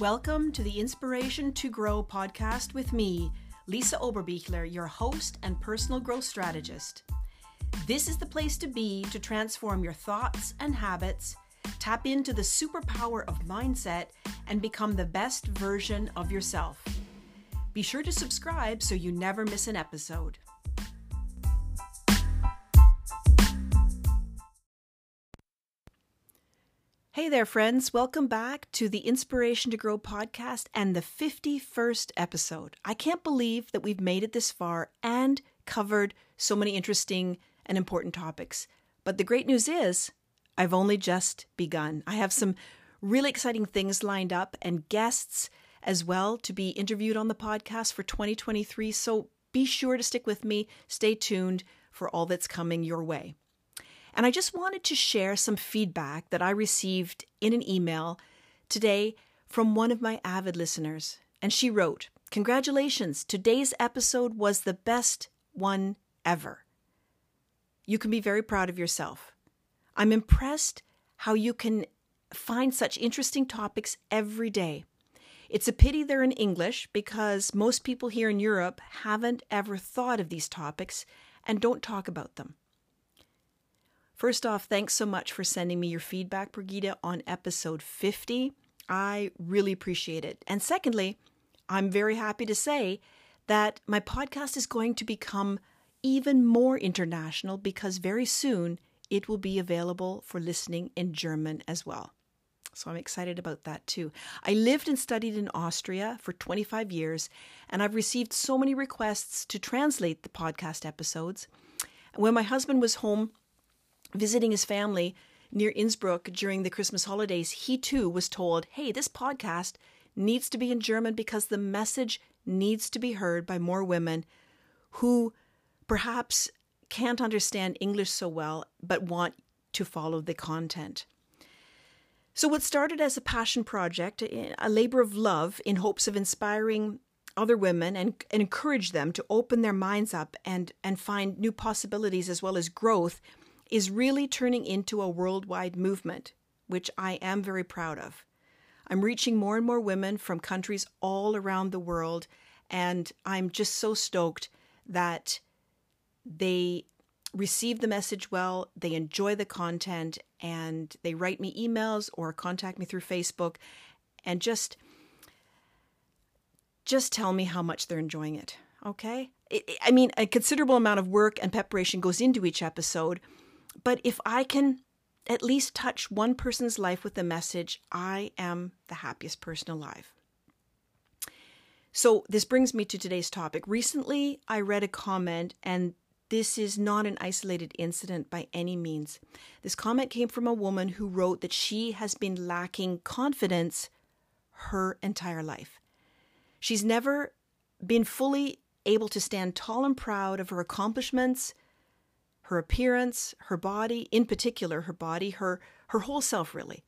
Welcome to the Inspiration to Grow podcast with me, Lisa Oberbichler, your host and personal growth strategist. This is the place to be to transform your thoughts and habits, tap into the superpower of mindset, and become the best version of yourself. Be sure to subscribe so you never miss an episode. Hey there, friends. Welcome back to the Inspiration to Grow podcast and the 51st episode. I can't believe that we've made it this far and covered so many interesting and important topics. But the great news is, I've only just begun. I have some really exciting things lined up and guests as well to be interviewed on the podcast for 2023. So be sure to stick with me. Stay tuned for all that's coming your way. And I just wanted to share some feedback that I received in an email today from one of my avid listeners. And she wrote, Congratulations, today's episode was the best one ever. You can be very proud of yourself. I'm impressed how you can find such interesting topics every day. It's a pity they're in English because most people here in Europe haven't ever thought of these topics and don't talk about them. First off, thanks so much for sending me your feedback, Brigida, on episode 50. I really appreciate it. And secondly, I'm very happy to say that my podcast is going to become even more international because very soon it will be available for listening in German as well. So I'm excited about that too. I lived and studied in Austria for 25 years, and I've received so many requests to translate the podcast episodes. When my husband was home visiting his family near Innsbruck during the Christmas holidays, he too was told, hey, this podcast needs to be in German because the message needs to be heard by more women who perhaps can't understand English so well but want to follow the content. So, what started as a passion project, a labor of love in hopes of inspiring other women and, and encourage them to open their minds up and, and find new possibilities as well as growth, is really turning into a worldwide movement, which I am very proud of. I'm reaching more and more women from countries all around the world, and I'm just so stoked that they receive the message well, they enjoy the content, and they write me emails or contact me through Facebook and just just tell me how much they're enjoying it. Okay? I mean, a considerable amount of work and preparation goes into each episode, but if I can at least touch one person's life with a message, I am the happiest person alive. So, this brings me to today's topic. Recently, I read a comment, and this is not an isolated incident by any means. This comment came from a woman who wrote that she has been lacking confidence her entire life. She's never been fully able to stand tall and proud of her accomplishments, her appearance, her body, in particular her body, her her whole self really.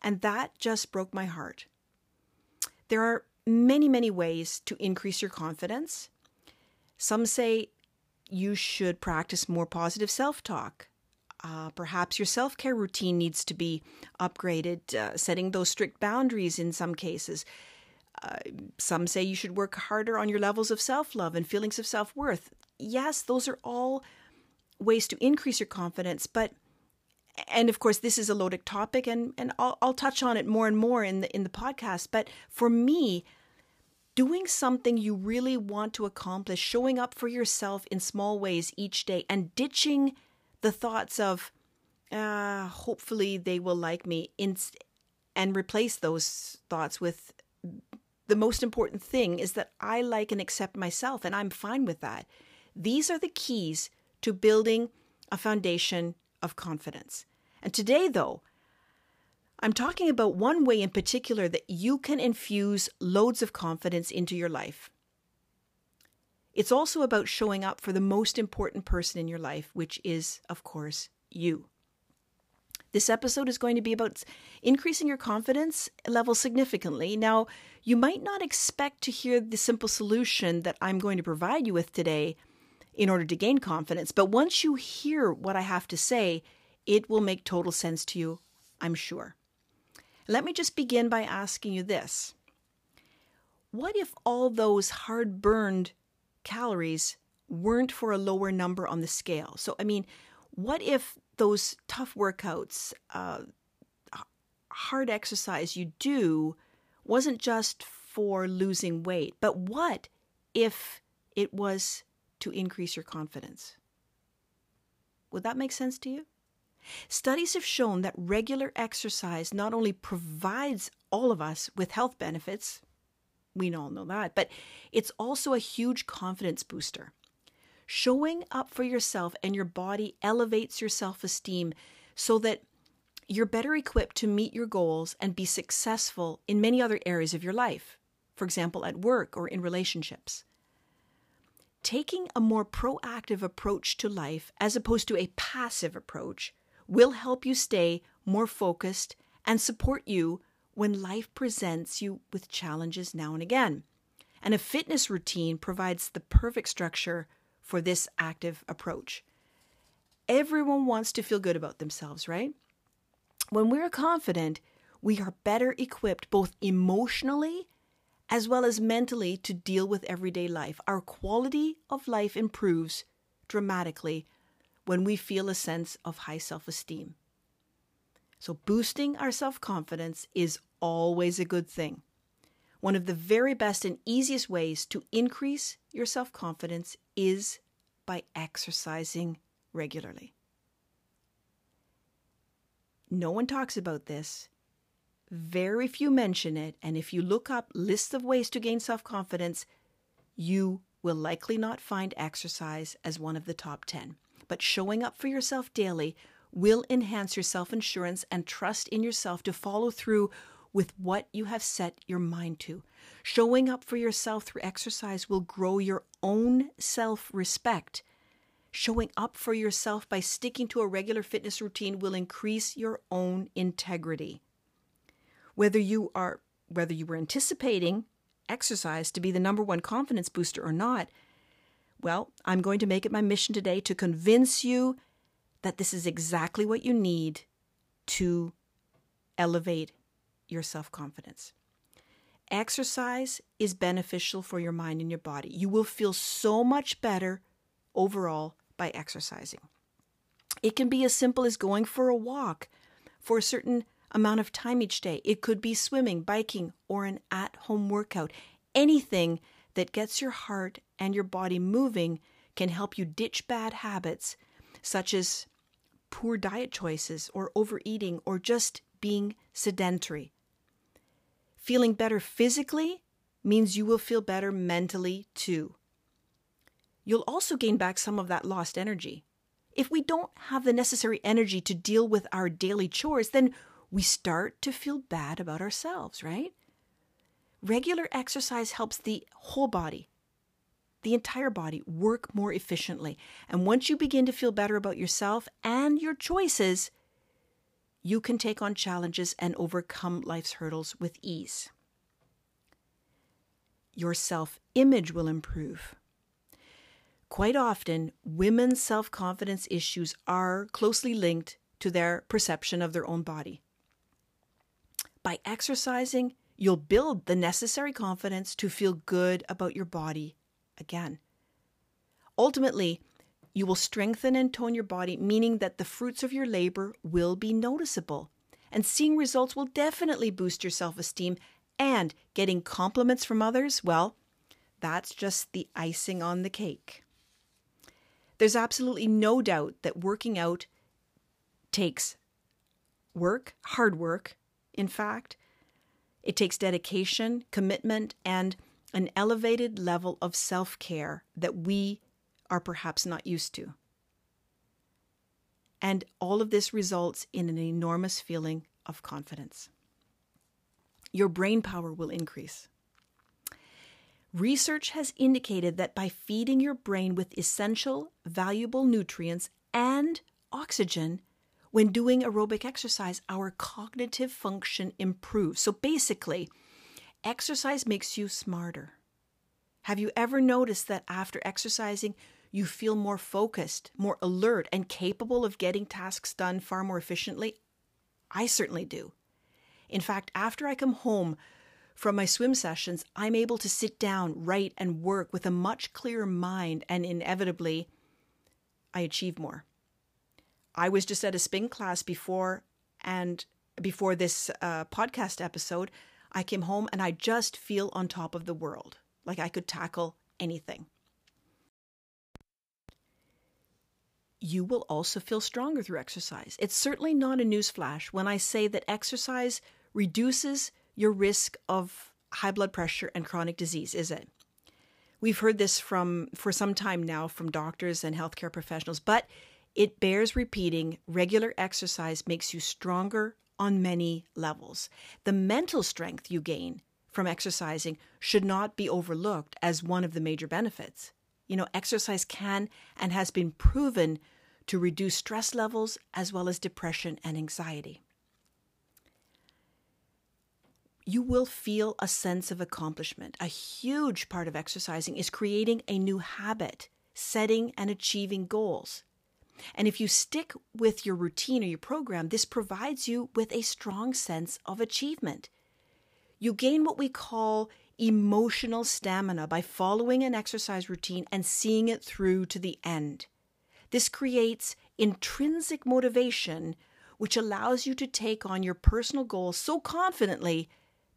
And that just broke my heart. There are many, many ways to increase your confidence. Some say you should practice more positive self-talk. Uh, perhaps your self care routine needs to be upgraded, uh, setting those strict boundaries in some cases. Uh, some say you should work harder on your levels of self love and feelings of self worth. Yes, those are all ways to increase your confidence, but and of course this is a loaded topic and and I'll, I'll touch on it more and more in the in the podcast but for me doing something you really want to accomplish showing up for yourself in small ways each day and ditching the thoughts of uh, hopefully they will like me in, and replace those thoughts with the most important thing is that I like and accept myself and I'm fine with that. These are the keys to building a foundation of confidence. And today, though, I'm talking about one way in particular that you can infuse loads of confidence into your life. It's also about showing up for the most important person in your life, which is, of course, you. This episode is going to be about increasing your confidence level significantly. Now, you might not expect to hear the simple solution that I'm going to provide you with today in order to gain confidence. But once you hear what I have to say, it will make total sense to you, I'm sure. Let me just begin by asking you this what if all those hard burned calories weren't for a lower number on the scale? So, I mean, what if those tough workouts, uh, hard exercise you do wasn't just for losing weight, but what if it was to increase your confidence? Would that make sense to you? Studies have shown that regular exercise not only provides all of us with health benefits, we all know that, but it's also a huge confidence booster. Showing up for yourself and your body elevates your self esteem so that you're better equipped to meet your goals and be successful in many other areas of your life, for example, at work or in relationships. Taking a more proactive approach to life as opposed to a passive approach will help you stay more focused and support you when life presents you with challenges now and again. And a fitness routine provides the perfect structure for this active approach. Everyone wants to feel good about themselves, right? When we're confident, we are better equipped both emotionally as well as mentally to deal with everyday life. Our quality of life improves dramatically when we feel a sense of high self esteem. So, boosting our self confidence is always a good thing. One of the very best and easiest ways to increase your self confidence is by exercising regularly. No one talks about this, very few mention it, and if you look up lists of ways to gain self confidence, you will likely not find exercise as one of the top 10. But showing up for yourself daily will enhance your self assurance and trust in yourself to follow through with what you have set your mind to. Showing up for yourself through exercise will grow your own self respect. Showing up for yourself by sticking to a regular fitness routine will increase your own integrity whether you are whether you were anticipating exercise to be the number one confidence booster or not, well, I'm going to make it my mission today to convince you that this is exactly what you need to elevate your self confidence. Exercise is beneficial for your mind and your body. You will feel so much better overall by exercising. It can be as simple as going for a walk for a certain amount of time each day. It could be swimming, biking, or an at home workout. Anything that gets your heart and your body moving can help you ditch bad habits such as poor diet choices or overeating or just being sedentary. Feeling better physically means you will feel better mentally too. You'll also gain back some of that lost energy. If we don't have the necessary energy to deal with our daily chores, then we start to feel bad about ourselves, right? Regular exercise helps the whole body, the entire body, work more efficiently. And once you begin to feel better about yourself and your choices, you can take on challenges and overcome life's hurdles with ease. Your self image will improve. Quite often, women's self confidence issues are closely linked to their perception of their own body. By exercising, you'll build the necessary confidence to feel good about your body again. Ultimately, you will strengthen and tone your body, meaning that the fruits of your labor will be noticeable. And seeing results will definitely boost your self esteem. And getting compliments from others, well, that's just the icing on the cake. There's absolutely no doubt that working out takes work, hard work, in fact. It takes dedication, commitment, and an elevated level of self care that we are perhaps not used to. And all of this results in an enormous feeling of confidence. Your brain power will increase. Research has indicated that by feeding your brain with essential, valuable nutrients and oxygen, when doing aerobic exercise, our cognitive function improves. So basically, exercise makes you smarter. Have you ever noticed that after exercising, you feel more focused, more alert, and capable of getting tasks done far more efficiently? I certainly do. In fact, after I come home from my swim sessions, I'm able to sit down, write, and work with a much clearer mind, and inevitably, I achieve more. I was just at a spin class before and before this uh, podcast episode. I came home and I just feel on top of the world, like I could tackle anything. You will also feel stronger through exercise. It's certainly not a newsflash when I say that exercise reduces your risk of high blood pressure and chronic disease, is it? We've heard this from for some time now from doctors and healthcare professionals, but it bears repeating. Regular exercise makes you stronger on many levels. The mental strength you gain from exercising should not be overlooked as one of the major benefits. You know, exercise can and has been proven to reduce stress levels as well as depression and anxiety you will feel a sense of accomplishment. A huge part of exercising is creating a new habit, setting and achieving goals. And if you stick with your routine or your program, this provides you with a strong sense of achievement. You gain what we call emotional stamina by following an exercise routine and seeing it through to the end. This creates intrinsic motivation, which allows you to take on your personal goals so confidently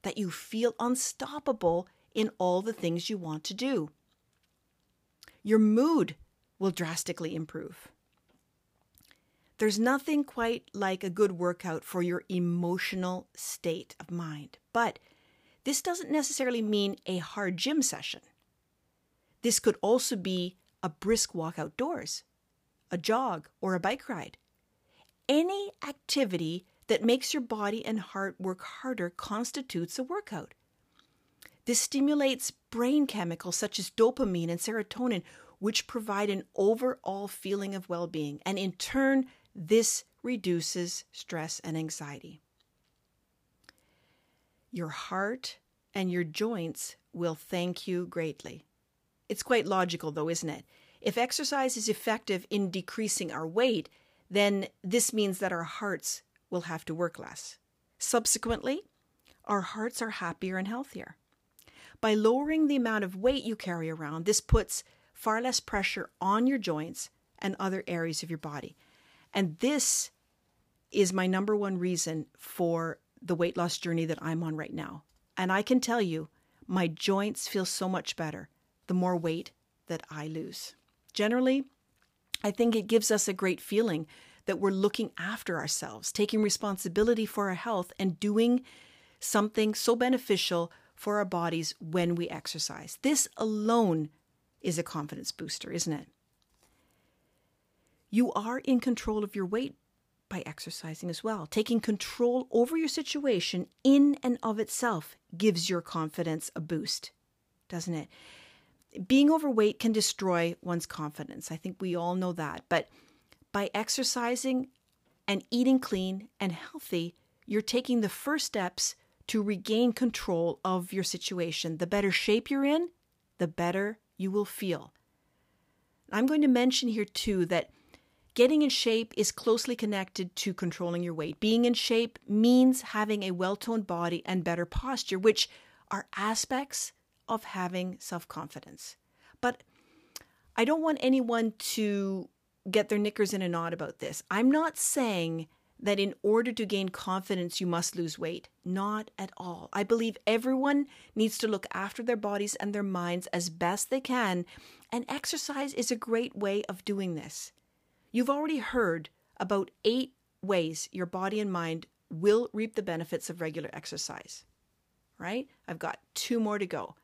that you feel unstoppable in all the things you want to do. Your mood will drastically improve. There's nothing quite like a good workout for your emotional state of mind, but this doesn't necessarily mean a hard gym session. This could also be a brisk walk outdoors, a jog, or a bike ride. Any activity that makes your body and heart work harder constitutes a workout. This stimulates brain chemicals such as dopamine and serotonin, which provide an overall feeling of well being, and in turn, this reduces stress and anxiety. Your heart and your joints will thank you greatly. It's quite logical, though, isn't it? If exercise is effective in decreasing our weight, then this means that our hearts will have to work less. Subsequently, our hearts are happier and healthier. By lowering the amount of weight you carry around, this puts far less pressure on your joints and other areas of your body. And this is my number one reason for the weight loss journey that I'm on right now. And I can tell you, my joints feel so much better the more weight that I lose. Generally, I think it gives us a great feeling that we're looking after ourselves, taking responsibility for our health, and doing something so beneficial for our bodies when we exercise. This alone is a confidence booster, isn't it? You are in control of your weight by exercising as well. Taking control over your situation in and of itself gives your confidence a boost, doesn't it? Being overweight can destroy one's confidence. I think we all know that. But by exercising and eating clean and healthy, you're taking the first steps to regain control of your situation. The better shape you're in, the better you will feel. I'm going to mention here too that getting in shape is closely connected to controlling your weight. Being in shape means having a well toned body and better posture, which are aspects of having self confidence. But I don't want anyone to get their knickers in a knot about this. I'm not saying that in order to gain confidence, you must lose weight. Not at all. I believe everyone needs to look after their bodies and their minds as best they can, and exercise is a great way of doing this. You've already heard about eight ways your body and mind will reap the benefits of regular exercise, right? I've got two more to go.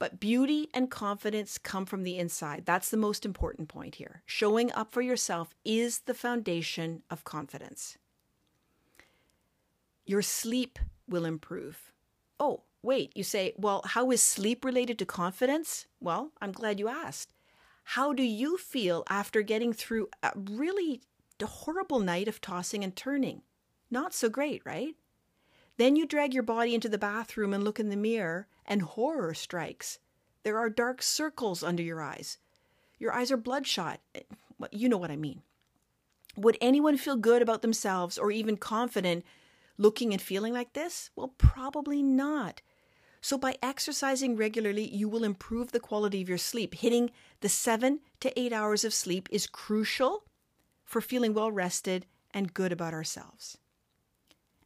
But beauty and confidence come from the inside. That's the most important point here. Showing up for yourself is the foundation of confidence. Your sleep will improve. Oh, wait, you say, well, how is sleep related to confidence? Well, I'm glad you asked. How do you feel after getting through a really horrible night of tossing and turning? Not so great, right? Then you drag your body into the bathroom and look in the mirror and horror strikes. There are dark circles under your eyes. Your eyes are bloodshot. Eh, you know what I mean. Would anyone feel good about themselves or even confident looking and feeling like this? Well, probably not. So, by exercising regularly, you will improve the quality of your sleep. Hitting the seven to eight hours of sleep is crucial for feeling well rested and good about ourselves.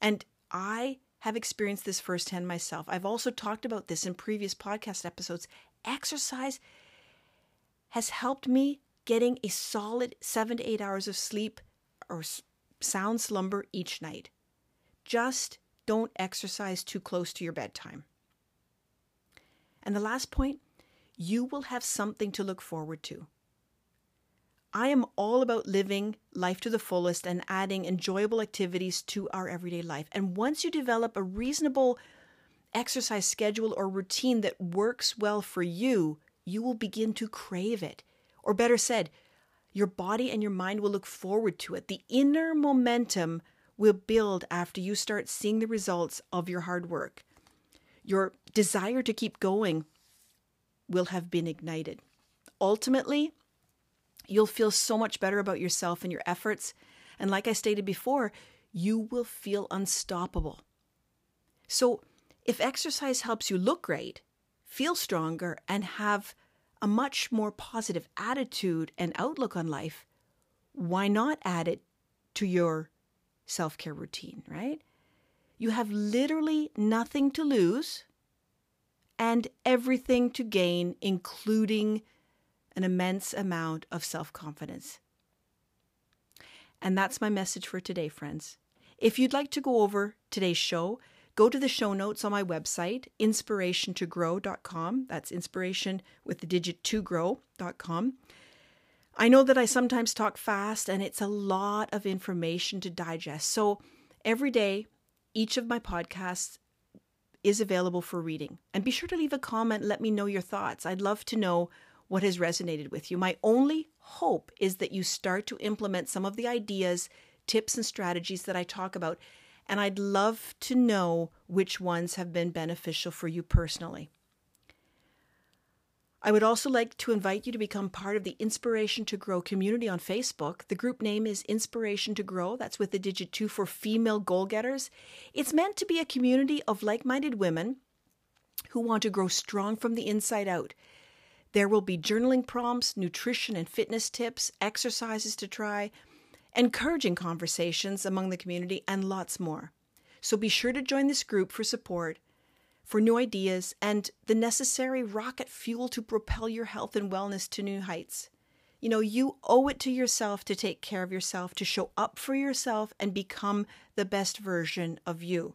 And I have experienced this firsthand myself. I've also talked about this in previous podcast episodes. Exercise has helped me getting a solid seven to eight hours of sleep or sound slumber each night. Just don't exercise too close to your bedtime. And the last point you will have something to look forward to. I am all about living life to the fullest and adding enjoyable activities to our everyday life. And once you develop a reasonable exercise schedule or routine that works well for you, you will begin to crave it. Or better said, your body and your mind will look forward to it. The inner momentum will build after you start seeing the results of your hard work. Your desire to keep going will have been ignited. Ultimately, You'll feel so much better about yourself and your efforts. And like I stated before, you will feel unstoppable. So, if exercise helps you look great, feel stronger, and have a much more positive attitude and outlook on life, why not add it to your self care routine, right? You have literally nothing to lose and everything to gain, including an immense amount of self confidence. And that's my message for today, friends. If you'd like to go over today's show, go to the show notes on my website, inspirationtogrow.com. That's inspiration with the digit to grow.com. I know that I sometimes talk fast and it's a lot of information to digest. So every day, each of my podcasts is available for reading. And be sure to leave a comment, let me know your thoughts. I'd love to know what has resonated with you. My only hope is that you start to implement some of the ideas, tips, and strategies that I talk about. And I'd love to know which ones have been beneficial for you personally. I would also like to invite you to become part of the Inspiration to Grow community on Facebook. The group name is Inspiration to Grow. That's with the digit two for female goal getters. It's meant to be a community of like minded women who want to grow strong from the inside out there will be journaling prompts, nutrition and fitness tips, exercises to try, encouraging conversations among the community, and lots more. So be sure to join this group for support, for new ideas, and the necessary rocket fuel to propel your health and wellness to new heights. You know, you owe it to yourself to take care of yourself, to show up for yourself, and become the best version of you.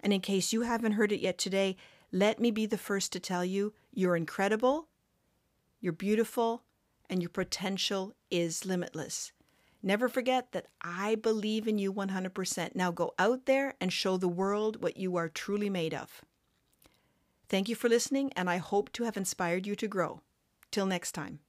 And in case you haven't heard it yet today, let me be the first to tell you you're incredible you're beautiful, and your potential is limitless. Never forget that I believe in you 100%. Now go out there and show the world what you are truly made of. Thank you for listening, and I hope to have inspired you to grow. Till next time.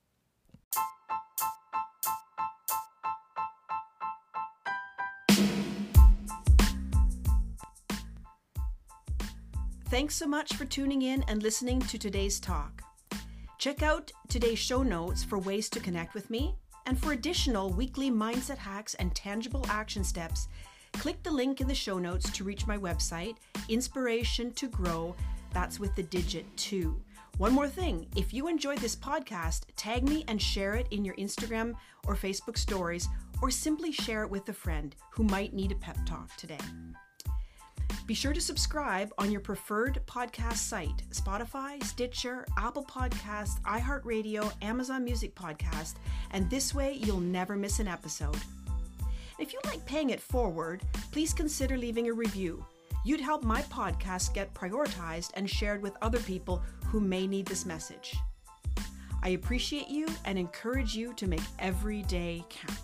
Thanks so much for tuning in and listening to today's talk. Check out today's show notes for ways to connect with me. And for additional weekly mindset hacks and tangible action steps, click the link in the show notes to reach my website, Inspiration to Grow. That's with the digit two. One more thing if you enjoyed this podcast, tag me and share it in your Instagram or Facebook stories, or simply share it with a friend who might need a pep talk today. Be sure to subscribe on your preferred podcast site Spotify, Stitcher, Apple Podcast, iHeartRadio, Amazon Music Podcast, and this way you'll never miss an episode. If you like paying it forward, please consider leaving a review. You'd help my podcast get prioritized and shared with other people who may need this message. I appreciate you and encourage you to make every day count.